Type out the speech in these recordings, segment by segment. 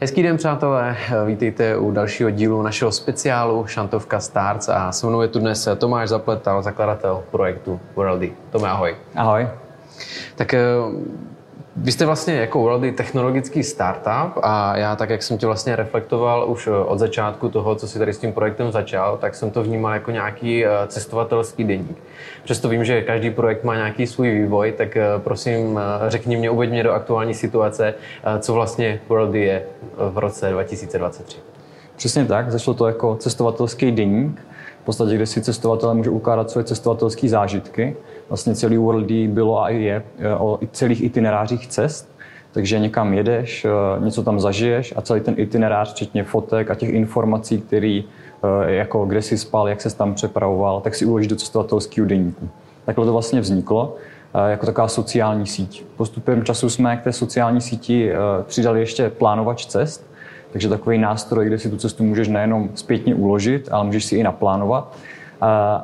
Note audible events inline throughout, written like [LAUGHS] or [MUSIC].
Hezký den, přátelé. Vítejte u dalšího dílu našeho speciálu Šantovka Starts a se mnou je tu dnes Tomáš Zapletal, zakladatel projektu Worldy. Tome, ahoj. Ahoj. Tak vy jste vlastně jako Worldy technologický startup a já tak, jak jsem tě vlastně reflektoval už od začátku toho, co si tady s tím projektem začal, tak jsem to vnímal jako nějaký cestovatelský deník. Přesto vím, že každý projekt má nějaký svůj vývoj, tak prosím řekni mě, uveď mě do aktuální situace, co vlastně Worldy je v roce 2023. Přesně tak, začalo to jako cestovatelský deník, v podstatě, kde si cestovatelé můžou ukládat své cestovatelské zážitky. Vlastně celý World bylo a je e, o celých itinerářích cest, takže někam jedeš, e, něco tam zažiješ a celý ten itinerář, včetně fotek a těch informací, který, e, jako kde jsi spal, jak se tam přepravoval, tak si uložíš do cestovatelského deníku. Takhle to vlastně vzniklo jako taková sociální síť. Postupem času jsme k té sociální síti přidali ještě plánovač cest, takže takový nástroj, kde si tu cestu můžeš nejenom zpětně uložit, ale můžeš si i naplánovat.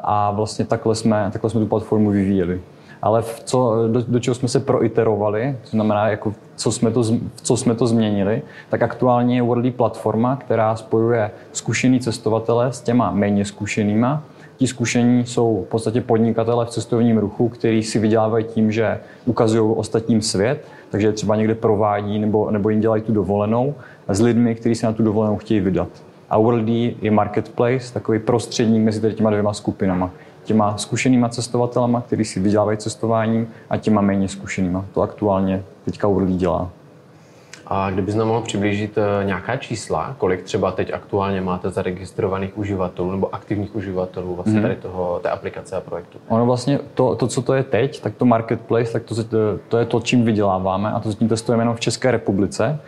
A vlastně takhle jsme, takhle jsme tu platformu vyvíjeli. Ale v co, do, do čeho jsme se proiterovali, to znamená, jako co, jsme to, co jsme to změnili, tak aktuálně je Worldly platforma, která spojuje zkušený cestovatele s těma méně zkušenýma. Ti zkušení jsou v podstatě podnikatele v cestovním ruchu, který si vydělávají tím, že ukazují ostatním svět, takže třeba někde provádí nebo, nebo jim dělají tu dovolenou s lidmi, kteří se na tu dovolenou chtějí vydat. A Worldy je marketplace, takový prostředník mezi těma dvěma skupinama. Těma zkušenýma cestovatelama, kteří si vydělávají cestováním a těma méně zkušenýma. To aktuálně teďka Worldy dělá. A kdybys nám mohl přiblížit eh, nějaká čísla, kolik třeba teď aktuálně máte zaregistrovaných uživatelů nebo aktivních uživatelů vlastně hmm. tady toho, té aplikace a projektu? Ono vlastně to, to, co to je teď, tak to marketplace, tak to, to je to, čím vyděláváme a to zatím testujeme jenom v České republice.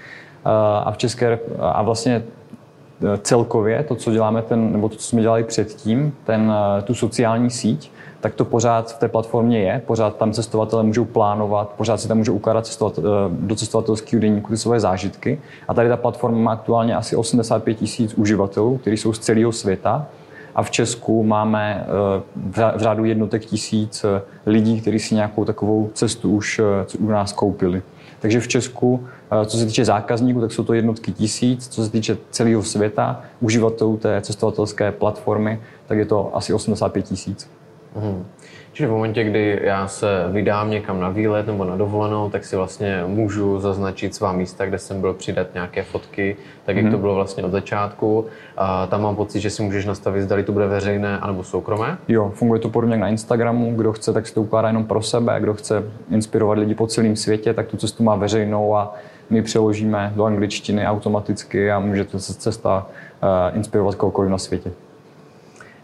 Eh, a v České a vlastně eh, celkově to, co děláme, ten, nebo to, co jsme dělali předtím, ten, tu sociální síť, tak to pořád v té platformě je, pořád tam cestovatelé můžou plánovat, pořád si tam můžou ukládat cestovat, eh, do cestovatelského denníku ty své zážitky. A tady ta platforma má aktuálně asi 85 tisíc uživatelů, kteří jsou z celého světa. A v Česku máme eh, v řádu jednotek tisíc eh, lidí, kteří si nějakou takovou cestu už u nás koupili. Takže v Česku, co se týče zákazníků, tak jsou to jednotky tisíc. Co se týče celého světa, uživatelů té cestovatelské platformy, tak je to asi 85 tisíc. Hmm. Čili v momentě, kdy já se vydám někam na výlet nebo na dovolenou, tak si vlastně můžu zaznačit svá místa, kde jsem byl přidat nějaké fotky, tak jak hmm. to bylo vlastně od začátku. A tam mám pocit, že si můžeš nastavit, zda to bude veřejné anebo soukromé. Jo, funguje to podobně jak na Instagramu. Kdo chce, tak si to ukládá jenom pro sebe. Kdo chce inspirovat lidi po celém světě, tak tu cestu má veřejnou a my přeložíme do angličtiny automaticky a může ta cesta uh, inspirovat kohokoliv na světě.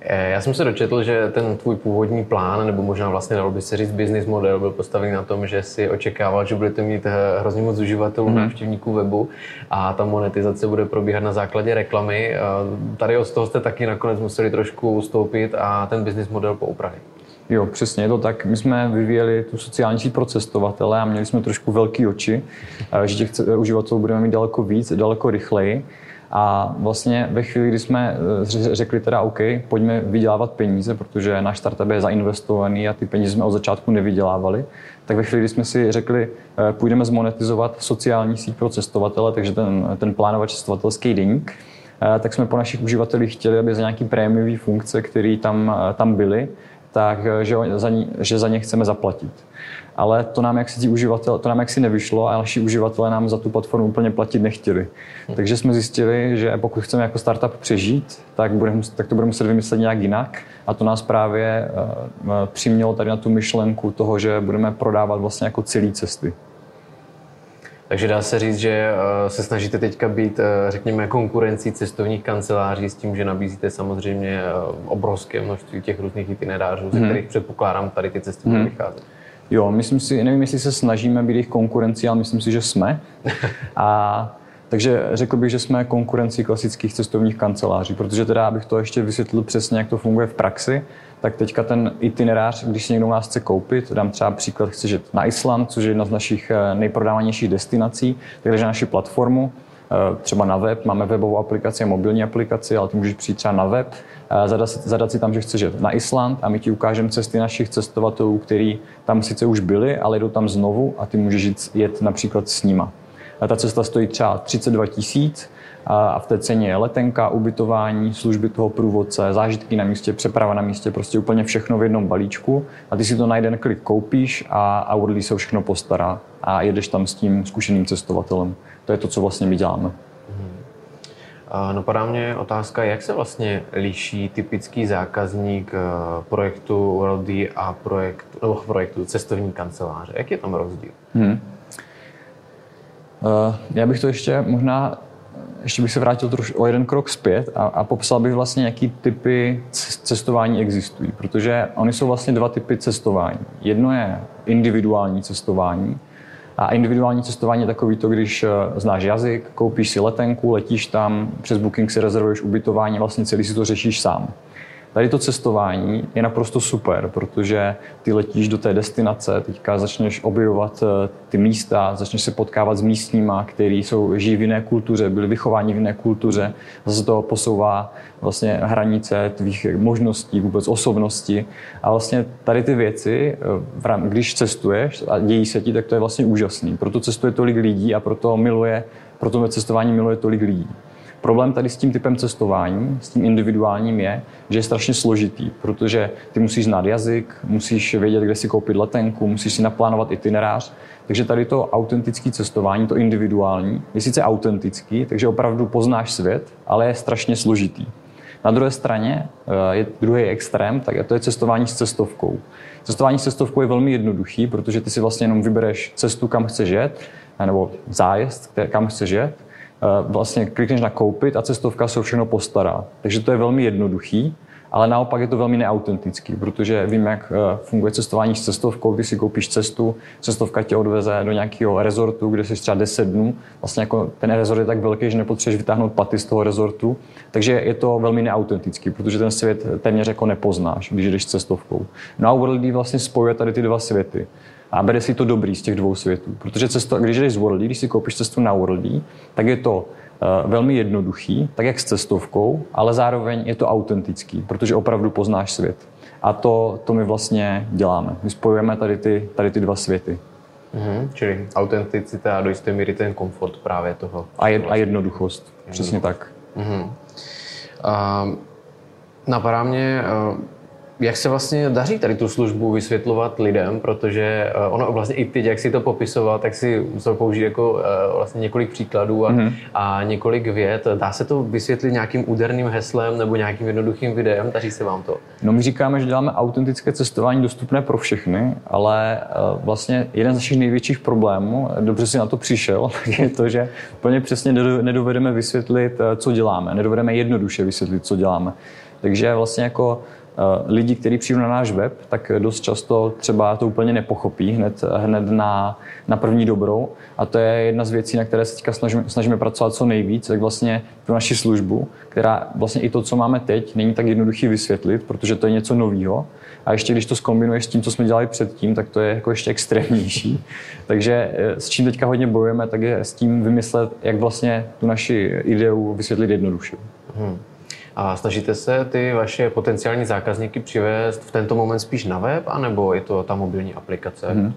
Eh, já jsem se dočetl, že ten tvůj původní plán, nebo možná vlastně dalo by se říct business model, byl postavený na tom, že si očekával, že budete mít eh, hrozně moc uživatelů, mm-hmm. návštěvníků webu a ta monetizace bude probíhat na základě reklamy. Eh, tady od toho jste taky nakonec museli trošku ustoupit a ten business model poupravit. Jo, přesně je to tak. My jsme vyvíjeli tu sociální síť pro cestovatele a měli jsme trošku velký oči, že těch uživatelů budeme mít daleko víc, daleko rychleji. A vlastně ve chvíli, kdy jsme eh, řekli teda OK, pojďme vydělávat peníze, protože náš startup je zainvestovaný a ty peníze jsme od začátku nevydělávali, tak ve chvíli, kdy jsme si řekli, eh, půjdeme zmonetizovat sociální síť pro cestovatele, takže ten, ten plánovač cestovatelský deník, eh, tak jsme po našich uživatelích chtěli, aby za nějaký prémiový funkce, které tam, tam byly, tak že za, ní, že za ně chceme zaplatit ale to nám jak si uživatel, to nám jak si nevyšlo a naši uživatelé nám za tu platformu úplně platit nechtěli. Takže jsme zjistili, že pokud chceme jako startup přežít, tak, budeme, tak to budeme muset vymyslet nějak jinak a to nás právě uh, přimělo tady na tu myšlenku toho, že budeme prodávat vlastně jako celý cesty. Takže dá se říct, že se snažíte teďka být, řekněme, konkurencí cestovních kanceláří s tím, že nabízíte samozřejmě obrovské množství těch různých itinerářů, ze hmm. kterých předpokládám tady ty cesty hmm. vycházet. Jo, myslím si, nevím, jestli se snažíme být jejich konkurencí, ale myslím si, že jsme. [LAUGHS] A takže řekl bych, že jsme konkurencí klasických cestovních kanceláří, protože teda, abych to ještě vysvětlil přesně, jak to funguje v praxi, tak teďka ten itinerář, když si někdo u nás chce koupit, dám třeba příklad, chce žít na Island, což je jedna z našich eh, nejprodávanějších destinací, takže naši platformu, eh, třeba na web, máme webovou aplikaci a mobilní aplikaci, ale ty můžeš přijít třeba na web, eh, zadat si, zadat si tam, že chceš jet na Island a my ti ukážeme cesty našich cestovatelů, kteří tam sice už byli, ale jdou tam znovu a ty můžeš jít jet například s nima. A ta cesta stojí třeba 32 tisíc a v té ceně je letenka, ubytování, služby toho průvodce, zážitky na místě, přeprava na místě, prostě úplně všechno v jednom balíčku a ty si to na jeden klik koupíš a, a Worldly se všechno postará a jedeš tam s tím zkušeným cestovatelem. To je to, co vlastně my děláme. Napadá mě otázka, jak se vlastně liší typický zákazník eh, projektu Worldy a projekt, nebo projektu cestovní kanceláře. Jak je tam rozdíl? Hmm. Já bych to ještě možná ještě bych se vrátil trošku o jeden krok zpět a, a popsal bych vlastně, jaký typy cestování existují. Protože oni jsou vlastně dva typy cestování. Jedno je individuální cestování, a individuální cestování je takový to, když eh, znáš jazyk, koupíš si letenku, letíš tam, přes Booking si rezervuješ ubytování, vlastně celý si to řešíš sám. Tady to cestování je naprosto super, protože ty letíš do té destinace, teďka začneš objevovat eh, ty místa, začneš se potkávat s místníma, kteří jsou, žijí v jiné kultuře, byli vychováni v jiné kultuře, zase to posouvá vlastně hranice tvých možností, vůbec osobnosti. A vlastně tady ty věci, eh, když cestuješ a dějí se ti, tak to je vlastně úžasný. Proto cestuje tolik lidí a proto miluje, proto cestování miluje tolik lidí. Problém tady s tím typem cestování, s tím individuálním je, že je strašně složitý, protože ty musíš znát jazyk, musíš vědět, kde si koupit letenku, musíš si naplánovat itinerář. Takže tady to autentické cestování, to individuální, je sice autentický, takže opravdu poznáš svět, ale je strašně složitý. Na druhé straně eh, je druhý extrém, tak to je cestování s cestovkou. Cestování s cestovkou je velmi jednoduchý, protože ty si vlastně jenom vybereš cestu, kam chceš jet, nebo zájezd, kam chceš jet, vlastně klikneš na koupit a cestovka se všechno postará. Takže to je velmi jednoduchý, ale naopak je to velmi neautentický, protože vím, jak eh, funguje cestování s cestovkou, kdy si koupíš cestu, cestovka tě odveze do nějakého rezortu, kde jsi třeba 10 dnů. Vlastně jako ten rezort je tak velký, že nepotřebuješ vytáhnout paty z toho rezortu. Takže je to velmi neautentický, protože ten svět téměř jako nepoznáš, když jdeš cestovkou. No a Worldy vlastně spojuje tady ty dva světy a bere si to dobrý z těch dvou světů. Protože cesto, když jdeš z Worldy, když si koupíš cestu na Worldy, tak je to uh, velmi jednoduchý, tak jak s cestovkou, ale zároveň je to autentický, protože opravdu poznáš svět. A to, to my vlastně děláme. My spojujeme tady ty, tady ty dva světy. Mm-hmm, čili autenticita a do jisté míry ten komfort právě toho. A, jed, a jednoduchost, jednoduchost. přesně tak. Mm-hmm. Uh, napadá mě, uh, jak se vlastně daří tady tu službu vysvětlovat lidem, protože eh, ono vlastně i teď, jak si to popisoval, tak si musel použít jako eh, vlastně několik příkladů a, mm-hmm. a několik vět. Dá se to vysvětlit nějakým úderným heslem nebo nějakým jednoduchým videem? Daří se vám to? No my říkáme, že děláme autentické cestování dostupné pro všechny, ale eh, vlastně jeden z našich největších problémů, dobře si na to přišel, [LAUGHS] je to, že úplně přesně nedovedeme vysvětlit, co děláme. Nedovedeme jednoduše vysvětlit, co děláme. Takže vlastně jako lidi, kteří přijdou na náš web, tak dost často třeba to úplně nepochopí hned, hned na, na první dobrou. A to je jedna z věcí, na které se teďka snažíme, snažíme pracovat co nejvíc, tak vlastně tu naši službu, která vlastně i to, co máme teď, není tak jednoduchý vysvětlit, protože to je něco nového. A ještě když to skombinuješ s tím, co jsme dělali předtím, tak to je jako ještě extrémnější. [LAUGHS] Takže eh, s čím teďka hodně bojujeme, tak je s tím vymyslet, jak vlastně tu naši ideu vysvětlit jednoduše. Hmm. A snažíte se ty vaše potenciální zákazníky přivést v tento moment spíš na web, anebo je to ta mobilní aplikace? Hmm.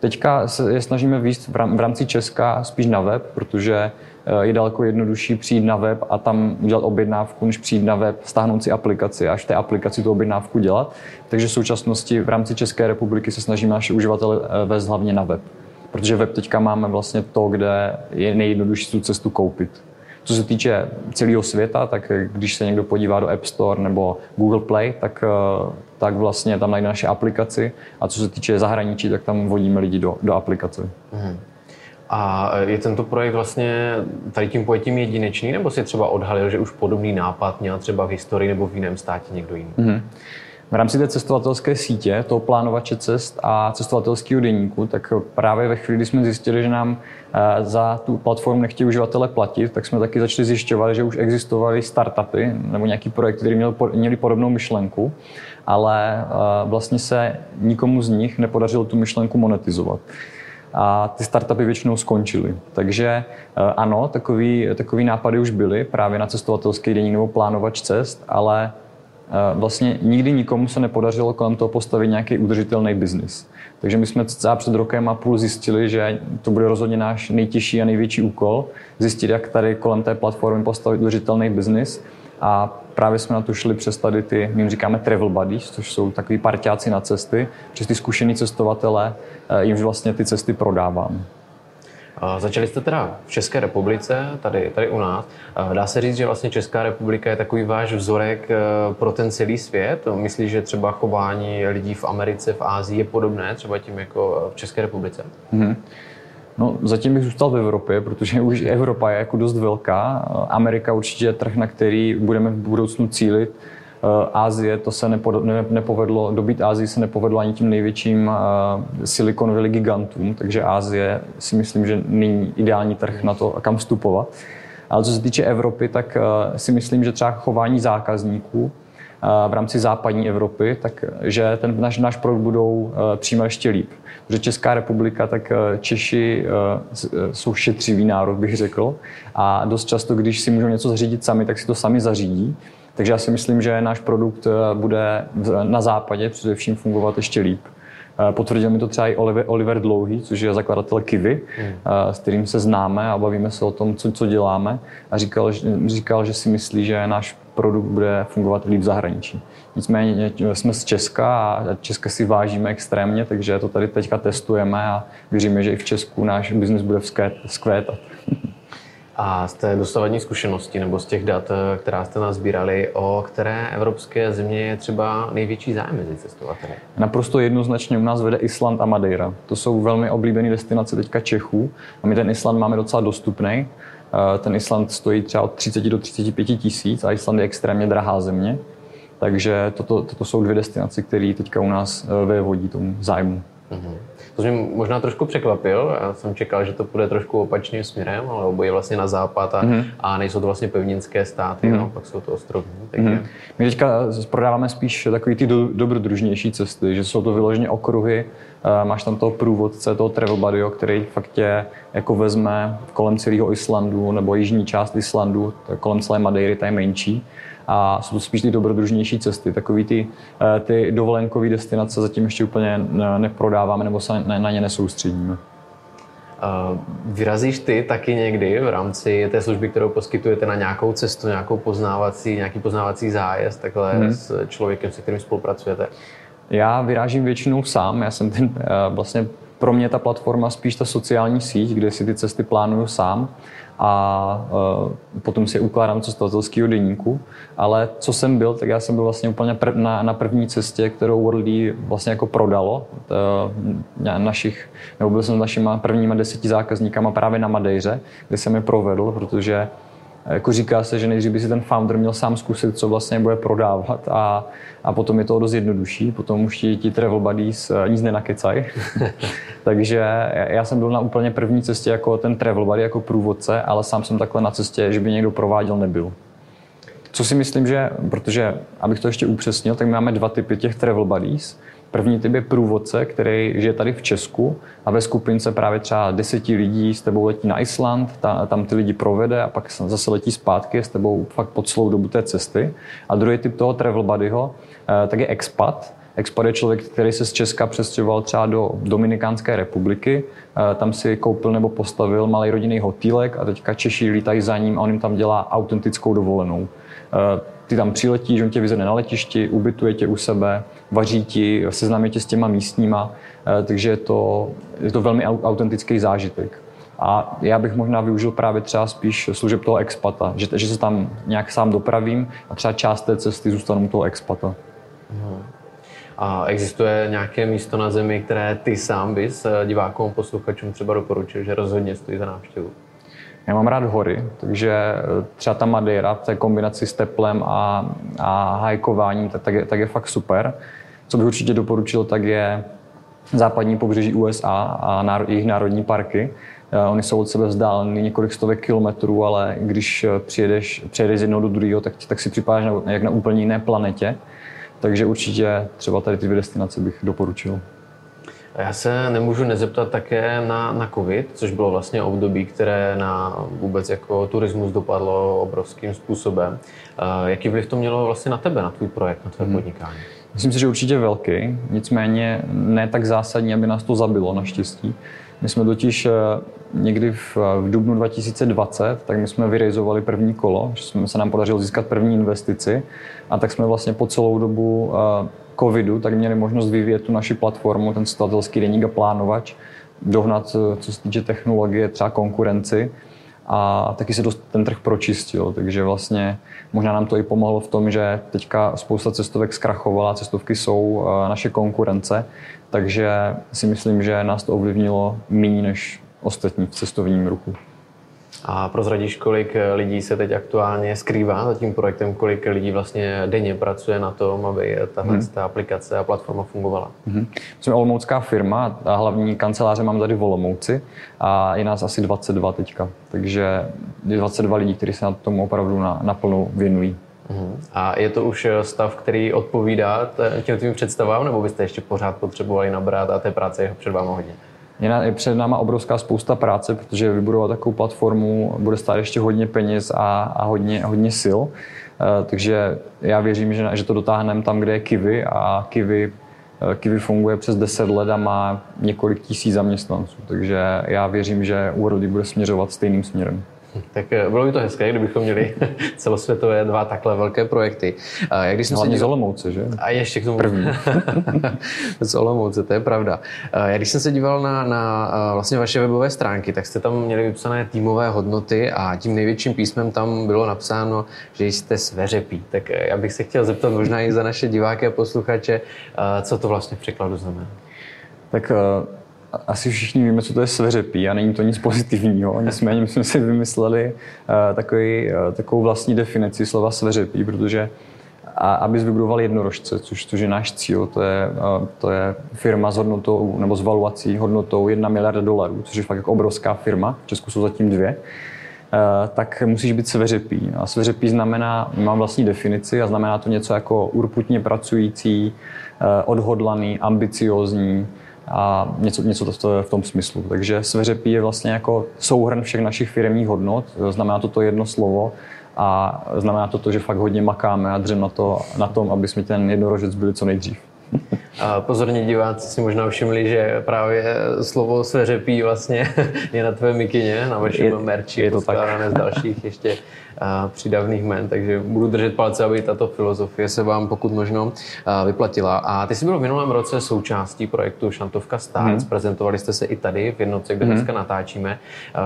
Teďka se je snažíme výst v rámci Česka spíš na web, protože eh, je daleko jednodušší přijít na web a tam udělat objednávku, než přijít na web, stáhnout si aplikaci a až v té aplikaci tu objednávku dělat. Takže v současnosti v rámci České republiky se snažíme naše uživatele eh, vést hlavně na web. Protože web teďka máme vlastně to, kde je nejjednodušší tu cestu koupit. Co se týče celého světa, tak když se někdo podívá do App Store nebo Google Play, tak, eh, tak vlastně tam najde naše aplikaci a co se týče zahraničí, tak tam vodíme lidi do, do aplikace. Mm. A je tento projekt vlastně tady tím pojetím jedinečný, nebo si třeba odhalil, že už podobný nápad měl třeba v historii nebo v jiném státě někdo jiný? Mm-hmm. V rámci té cestovatelské sítě, toho plánovače cest a cestovatelského deníku, tak právě ve chvíli, kdy jsme zjistili, že nám eh, za tu platformu nechtějí uživatele platit, tak jsme taky začali zjišťovat, že už existovaly startupy nebo nějaký projekt, který měl, měli podobnou myšlenku, ale eh, vlastně se nikomu z nich nepodařilo tu myšlenku monetizovat a ty startupy většinou skončily. Takže eh, ano, takový, takový nápady už byly právě na cestovatelský deník nebo plánovač cest, ale vlastně nikdy nikomu se nepodařilo kolem toho postavit nějaký udržitelný biznis. Takže my jsme třeba před rokem a půl zjistili, že to bude rozhodně náš nejtěžší a největší úkol, zjistit, jak tady kolem té platformy postavit udržitelný biznis. A právě jsme na to šli přes tady ty, my jim říkáme travel buddies, což jsou takový parťáci na cesty, přes ty zkušený cestovatele, eh, jimž vlastně ty cesty prodávám. Začali jste teda v České republice, tady, tady u nás. Dá se říct, že vlastně Česká republika je takový váš vzorek eh, pro ten celý svět? Myslíš, že třeba chování lidí v Americe, v Ázii je podobné třeba tím jako v České republice? Mm-hmm. No, zatím bych zůstal v Evropě, protože už Evropa je jako dost velká. Amerika určitě je trh, na který budeme v budoucnu cílit. Ázie, to se nepovedlo, dobít Ázii se nepovedlo ani tím největším Silicon Valley gigantům, takže Ázie si myslím, že není ideální trh na to, kam vstupovat. Ale co se týče Evropy, tak si myslím, že třeba chování zákazníků v rámci západní Evropy, tak že ten náš, náš produkt budou přijímat ještě líp. Protože Česká republika, tak Češi jsou šetřivý národ, bych řekl. A dost často, když si můžou něco zařídit sami, tak si to sami zařídí. Takže já si myslím, že náš produkt bude na západě především fungovat ještě líp. Potvrdil mi to třeba i Oliver, Oliver Dlouhý, což je zakladatel Kivy, hmm. s kterým se známe a bavíme se o tom, co, co děláme. A říkal, říkal, že si myslí, že náš produkt bude fungovat líp v zahraničí. Nicméně jsme z Česka a Česka si vážíme extrémně, takže to tady teďka testujeme a věříme, že i v Česku náš biznis bude vzkvétat. [LAUGHS] A z té dosavadní zkušenosti nebo z těch dat, která jste nás sbírali, o které evropské země je třeba největší zájem mezi cestovateli? Naprosto jednoznačně u nás vede Island a Madeira. To jsou velmi oblíbené destinace teďka Čechů a my ten Island máme docela dostupný. Eh, ten Island stojí třeba od 30 do 35 tisíc a Island je extrémně drahá země. Takže toto, toto jsou dvě destinace, které teďka u nás eh, vyvodí tomu zájmu. Mm-hmm. To mě možná trošku překvapil. Já jsem čekal, že to půjde trošku opačným směrem, ale oboje vlastně na západ a, mm-hmm. a nejsou to vlastně pevninské státy, mm-hmm. no, pak jsou to ostrovní. Takže... Mm-hmm. My teďka prodáváme spíš takový ty do, dobrodružnější cesty, že jsou to vyloženě okruhy, eh, máš tam toho průvodce, toho travel buddy, který fakt tě jako vezme kolem celého Islandu nebo jižní část Islandu, kolem celé Madeiry, ta je menší a jsou to spíš ty dobrodružnější cesty. Takový ty, eh, ty dovolenkové destinace zatím ještě úplně neprodáváme nebo se na ně nesoustředíme. Vyrazíš ty taky někdy v rámci té služby, kterou poskytujete na nějakou cestu, nějakou poznávací, nějaký poznávací zájezd takhle hmm. s člověkem, se kterým spolupracujete? Já vyrážím většinou sám. Já jsem ten, eh, vlastně pro mě ta platforma spíš ta sociální síť, kde si ty cesty plánuju sám a uh, potom si ukládám cestovatelského deníku. Ale co jsem byl, tak já jsem byl vlastně úplně prv, na, na první cestě, kterou Worldy vlastně jako prodalo. To, uh, našich, nebo byl jsem s našimi prvníma deseti zákazníkama právě na Madejře, kde jsem je provedl, protože jako říká se, že nejdřív by si ten founder měl sám zkusit, co vlastně bude prodávat a, a potom je to dost jednodušší, potom už ti, ti travel buddies eh, nic nenakecají. [LAUGHS] Takže já jsem byl na úplně první cestě jako ten travel buddy, jako průvodce, ale sám jsem takhle na cestě, že by někdo prováděl, nebyl. Co si myslím, že, protože abych to ještě upřesnil, tak my máme dva typy těch travel buddies. První typ je průvodce, který žije tady v Česku a ve skupince právě třeba deseti lidí s tebou letí na Island, ta, tam ty lidi provede a pak zase letí zpátky s tebou fakt po celou dobu té cesty. A druhý typ toho travel buddyho, eh, tak je expat, Expat je člověk, který se z Česka přestěhoval třeba do Dominikánské republiky, eh, tam si koupil nebo postavil malý rodinný hotýlek a teďka Češi lítají za ním a on jim tam dělá autentickou dovolenou. Eh, ty tam přiletíš, on tě vyzvedne na letišti, ubytuje tě u sebe, vaří ti, seznámí tě s těma místníma, eh, takže je to, je to velmi autentický zážitek. A já bych možná využil právě třeba spíš služeb toho expata, že, že se tam nějak sám dopravím a třeba část té cesty zůstanu u toho expata. Hmm. A existuje nějaké místo na zemi, které ty sám bys eh, divákům, posluchačům třeba doporučil, že rozhodně stojí za návštěvu? Já mám rád hory, takže eh, třeba ta Madeira v té kombinaci s teplem a, a hajkováním, tak, tak, je, tak je fakt super. Co bych určitě doporučil, tak je západní pobřeží USA a náro, jejich národní parky. Uh, oni jsou od sebe vzdálení několik stovek kilometrů, ale když přijedeš, přijedeš z jednoho do druhého, tak, tak si připadáš na, jak na úplně jiné planetě. Takže určitě třeba tady ty dvě destinace bych doporučil. A já se nemůžu nezeptat také na, na COVID, což bylo vlastně období, které na vůbec jako turismus dopadlo obrovským způsobem. Jaký vliv to mělo vlastně na tebe, na tvůj projekt, na tvé hmm. podnikání? Myslím si, že určitě velký, nicméně ne tak zásadní, aby nás to zabilo naštěstí. My jsme totiž eh, někdy v, v dubnu 2020, tak my jsme vyrejzovali první kolo, že jsme, se nám podařilo získat první investici a tak jsme vlastně po celou dobu uh, covidu tak měli možnost vyvíjet tu naši platformu, ten statelský deník a plánovač, dohnat, eh, co se týče technologie, třeba konkurenci a taky se dost ten trh pročistil, takže vlastně možná nám to i pomohlo v tom, že teďka spousta cestovek zkrachovala, cestovky jsou naše konkurence, takže si myslím, že nás to ovlivnilo méně než ostatní v cestovním ruchu. A prozradíš, kolik lidí se teď aktuálně skrývá za tím projektem, kolik lidí vlastně denně pracuje na tom, aby tahle hmm. ta aplikace a platforma fungovala? Hmm. Jsme olomoucká firma a hlavní kanceláře mám tady v Olomouci a je nás asi 22 teďka, takže je 22 lidí, kteří se na tom opravdu na, naplno věnují. Mhm. A je to už stav, který odpovídá těm tvým představám, nebo byste ještě pořád potřebovali nabrat a té práce je před vámi hodně? Je před náma obrovská spousta práce, protože vybudovat takovou platformu bude stát ještě hodně peněz a, a hodně, hodně sil. Uh, takže já věřím, že, že to dotáhneme tam, kde je Kivy a Kivy, uh, Kivy funguje přes 10 let a má několik tisíc zaměstnanců. Takže já věřím, že úrody bude směřovat stejným směrem. Tak eh, bylo by to hezké, kdybychom měli [LAUGHS] celosvětové dva takhle velké projekty. Jak když jsem Hlavně díval... z Olomouce, že? A ještě k tomu. První. [LAUGHS] z Olomouce, to je pravda. Já když jsem se díval na, na vlastně vaše webové stránky, tak jste tam měli vypsané týmové hodnoty a tím největším písmem tam bylo napsáno, že jste sveřepí. Tak eh, já bych se chtěl zeptat možná i za naše diváky a posluchače, co to vlastně v překladu znamená. Tak asi všichni víme, co to je sveřepí a není to nic pozitivního. Nicméně my jsme si vymysleli uh, takový, uh, takovou vlastní definici slova sveřepí, protože a abys vybudoval jednorožce, což, což je náš cíl, to je, uh, to je firma s hodnotou nebo s valuací hodnotou 1 miliarda dolarů, což je fakt jako obrovská firma, v Česku jsou zatím dvě, tak musíš být sveřepí. A sveřepí znamená, mám vlastní definici a znamená to něco jako urputně pracující, odhodlaný, ambiciózní, a něco, něco to, je v tom smyslu. Takže sveřepí je vlastně jako souhrn všech našich firmních hodnot, znamená to to jedno slovo a znamená to to, že fakt hodně makáme a dřem na, to, na tom, aby jsme ten jednorožec byli co nejdřív. A pozorně diváci si možná všimli, že právě slovo sveřepí vlastně [LAUGHS] je na tvé mikině, na vašem je, merči, je to tak. z dalších ještě přidavných men, takže budu držet palce, aby tato filozofie se vám pokud možno vyplatila. A ty jsi byl v minulém roce součástí projektu Šantovka Stars, hmm. prezentovali jste se i tady v jednotce, kde hmm. dneska natáčíme.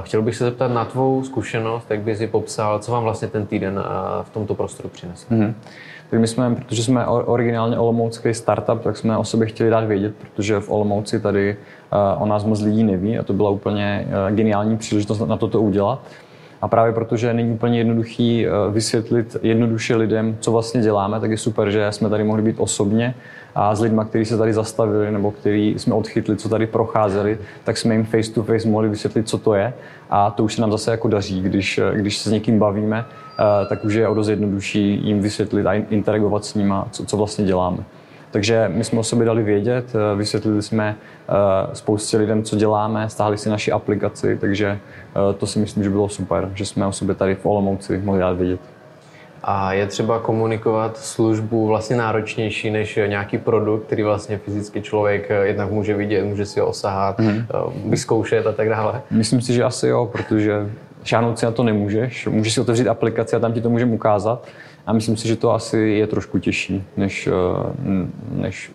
Chtěl bych se zeptat na tvou zkušenost, jak bys si popsal, co vám vlastně ten týden v tomto prostoru přinesl. Hmm. Tak my jsme, protože jsme originálně olomoucký startup, tak jsme o sobě chtěli dát vědět, protože v Olomouci tady o nás moc lidí neví a to byla úplně geniální příležitost na toto udělat. A právě protože není úplně jednoduchý eh, vysvětlit jednoduše lidem, co vlastně děláme, tak je super, že jsme tady mohli být osobně a s lidmi, kteří se tady zastavili nebo kteří jsme odchytli, co tady procházeli, tak jsme jim face to face mohli vysvětlit, co to je. A to už se nám zase jako daří, když, eh, když se s někým bavíme, eh, tak už je o dost jednodušší jim vysvětlit a interagovat s nimi, co, co vlastně děláme. Takže my jsme o sobě dali vědět, eh, vysvětlili jsme eh, spoustě lidem, co děláme, stáhli si naši aplikaci, takže eh, to si myslím, že bylo super, že jsme o sobě tady v Olomouci mohli dát vědět. A je třeba komunikovat službu vlastně náročnější než nějaký produkt, který vlastně fyzicky člověk jednak může vidět, může si ho osahat, mm. vyzkoušet a tak dále? Myslím si, že asi jo, protože šáhnout si na to nemůžeš. Můžeš si otevřít aplikaci a tam ti to můžeme ukázat. A myslím si, že to asi je trošku těžší, než, eh, než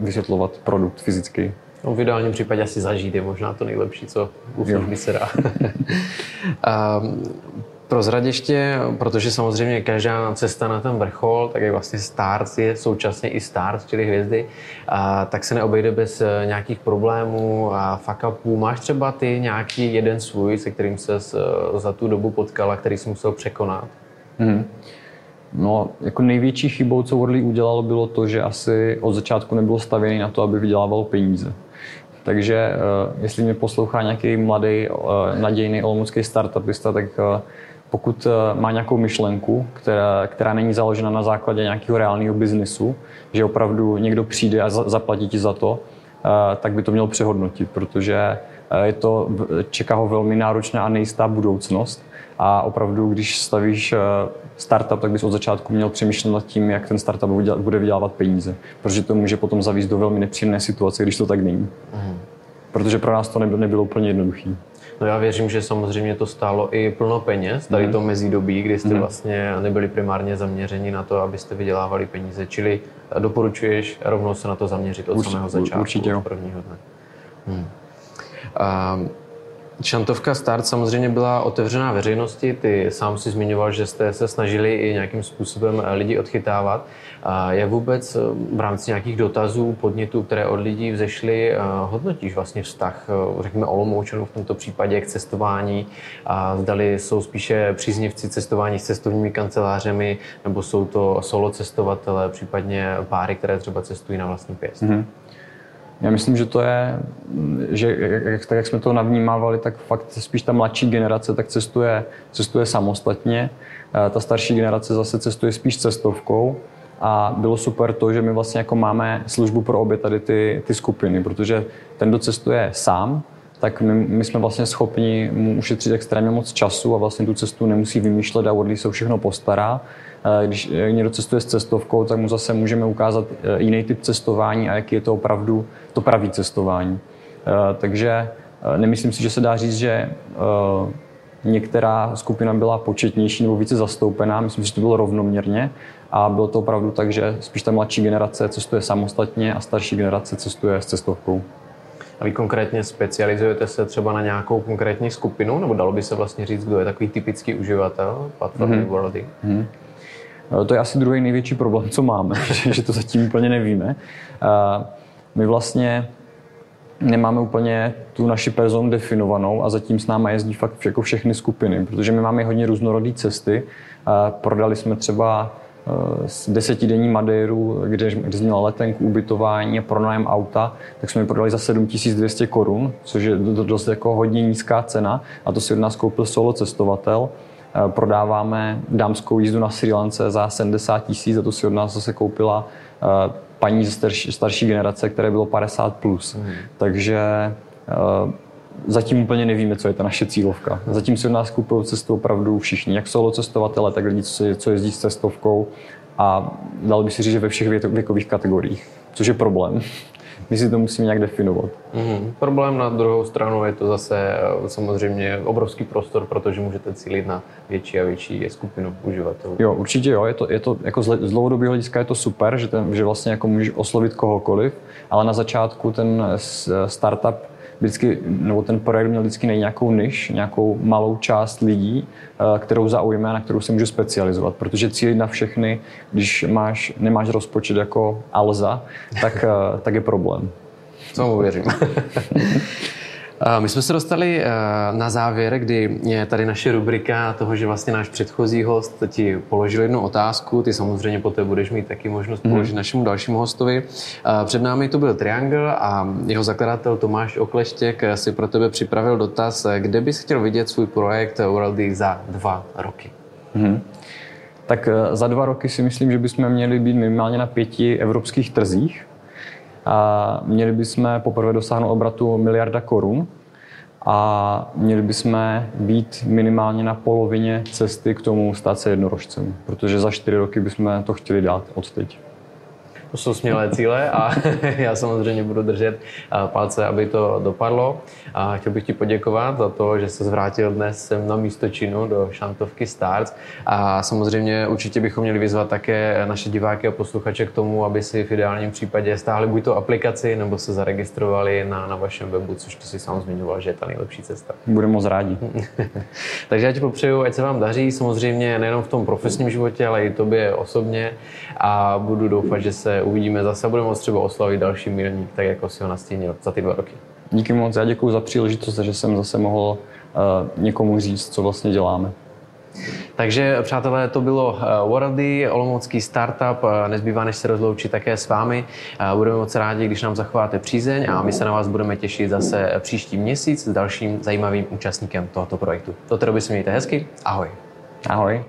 vysvětlovat produkt fyzicky. No, v ideálním případě asi zažít je možná to nejlepší, co u služby se dá. [LAUGHS] um, prozrad ještě, protože samozřejmě každá cesta na ten vrchol, tak je vlastně start, je současně i start, čili hvězdy, a, tak se neobejde bez eh, nějakých problémů a fuck upů. Máš třeba ty nějaký jeden svůj, se kterým se eh, za tu dobu potkal a který jsi musel překonat? Mm. No, jako největší chybou, co Worley udělalo, bylo to, že asi od začátku nebylo stavěný na to, aby vydělával peníze. Takže eh, jestli mě poslouchá nějaký mladý, nadějný olomoucký startupista, tak pokud eh, má nějakou myšlenku, která, která není založena na základě nějakého reálného biznesu, že opravdu někdo přijde a zaplatí ti za to, tak by to měl přehodnotit, protože je to, čeká ho velmi náročná a nejistá budoucnost a opravdu, když stavíš startup, tak bys od začátku měl přemýšlet nad tím, jak ten startup bude vydělávat peníze, protože to může potom zavíst do velmi nepříjemné situace, když to tak není. Mm. Protože pro nás to nebylo, nebylo úplně jednoduché. No já věřím, že samozřejmě to stálo i plno peněz, tady mm. to mezidobí, kdy jste mm. vlastně nebyli primárně zaměřeni na to, abyste vydělávali peníze. Čili doporučuješ rovnou se na to zaměřit od Určitě, samého začátku, určitě, od prvního dne. Hmm. Um, Šantovka Start samozřejmě byla otevřená veřejnosti. Ty sám si zmiňoval, že jste se snažili i nějakým způsobem eh, lidi odchytávat. Jak vůbec eh, v rámci nějakých dotazů, podnětů, které od lidí vzešly, eh, hodnotíš vlastně vztah, řekněme, Olomoučanů v tomto případě k cestování? A zdali jsou spíše příznivci cestování s cestovními kancelářemi, nebo jsou to solo cestovatele, případně páry, které třeba cestují na vlastní pěst? Mm-hmm. Já myslím, že to je, že jak, tak jak jsme to navnímávali, tak fakt spíš ta mladší generace tak cestuje, cestuje samostatně. Eh, ta starší generace zase cestuje spíš cestovkou. A bylo super to, že my vlastně jako máme službu pro obě tady ty, ty skupiny, protože ten, kdo cestuje sám, tak my, my jsme vlastně schopni mu ušetřit extrémně moc času a vlastně tu cestu nemusí vymýšlet a Wordly se všechno postará. Eh, když eh, někdo cestuje s cestovkou, tak mu zase můžeme ukázat eh, jiný typ cestování a jaký je to opravdu to pravý cestování. Takže nemyslím si, že se dá říct, že některá skupina byla početnější nebo více zastoupená. Myslím si, že to bylo rovnoměrně a bylo to opravdu tak, že spíš ta mladší generace cestuje samostatně a starší generace cestuje s cestovkou. A vy konkrétně specializujete se třeba na nějakou konkrétní skupinu, nebo dalo by se vlastně říct, kdo je takový typický uživatel platformy mm-hmm. Worldy? Mm-hmm. To je asi druhý největší problém, co máme, [LAUGHS] že to zatím úplně nevíme. My vlastně nemáme úplně tu naši personu definovanou a zatím s náma jezdí fakt jako všechny skupiny, protože my máme hodně různorodé cesty. Prodali jsme třeba z eh, desetidenní Madeiru, kde, kde měla letenku, ubytování a pronájem auta, tak jsme ji prodali za 7200 korun, což je dost jako hodně nízká cena a to si od nás koupil solo cestovatel. Eh, prodáváme dámskou jízdu na Sri Lance za 70 tisíc a to si od nás zase koupila eh, paní ze starší, starší generace, které bylo 50+. Plus. Mm. Takže zatím úplně nevíme, co je ta naše cílovka. Zatím si od nás kupují cestu opravdu všichni, jak solo cestovatele, tak lidi, co jezdí s cestovkou a dal by si říct, že ve všech věkových kategoriích, což je problém. My si to musíme nějak definovat. Mm-hmm. Problém na druhou stranu je to zase eh, samozřejmě obrovský prostor, protože můžete cílit na větší a větší skupinu uživatelů. Jo, určitě jo, je to, je to jako z dlouhodobého hlediska je to super, že, ten, že vlastně jako můžeš oslovit kohokoliv, ale na začátku ten startup vždycky, nebo ten projekt měl vždycky nějakou niž, nějakou malou část lidí, eh, kterou zaujme a na kterou se může specializovat, protože cílit na všechny, když máš, nemáš rozpočet jako Alza, tak, eh, tak je problém. Co mu věřím. [LAUGHS] My jsme se dostali eh, na závěr, kdy je tady naše rubrika toho, že vlastně náš předchozí host ti položil jednu otázku. Ty samozřejmě poté budeš mít taky možnost mhm. položit mm. našemu dalšímu hostovi. Eh, před námi tu byl Triangle a jeho zakladatel Tomáš Okleštěk si pro tebe připravil dotaz, kde bys chtěl vidět svůj projekt Worldy za dva roky. Mm. Tak eh, za dva roky si myslím, že bychom měli být minimálně na pěti evropských trzích a měli bychom poprvé dosáhnout obratu miliarda korun a měli bychom být minimálně na polovině cesty k tomu stát se jednorožcem, protože za čtyři roky bychom to chtěli dát od teď. To jsou smělé cíle a [LAUGHS] já samozřejmě budu držet palce, aby to dopadlo. A chtěl bych ti poděkovat za to, že se zvrátil dnes sem na místo činu do Šantovky Stars. A samozřejmě určitě bychom měli vyzvat také naše diváky a posluchače k tomu, aby si v ideálním případě stáhli buď to aplikaci, nebo se zaregistrovali na, na vašem webu, což ty si sám zmiňoval, že je ta nejlepší cesta. [LAUGHS] Budeme moc rádi. [LAUGHS] Takže já ti popřeju, ať se vám daří, samozřejmě nejenom v tom profesním životě, ale i tobě osobně a budu doufat, že se uvidíme zase, budeme moct třeba oslavit další milník, tak jako si ho nastínil za ty dva roky. Díky moc, já děkuji za příležitost, že jsem zase mohl uh, někomu říct, co vlastně děláme. Takže, přátelé, to bylo eh, Worldy, olomoucký startup. Eh, nezbývá, než se rozloučit také s vámi. Budeme moc rádi, když nám zachováte přízeň a my se na vás budeme těšit zase příští měsíc s dalším zajímavým účastníkem tohoto projektu. Do té doby se mějte hezky. Ahoj. Ahoj.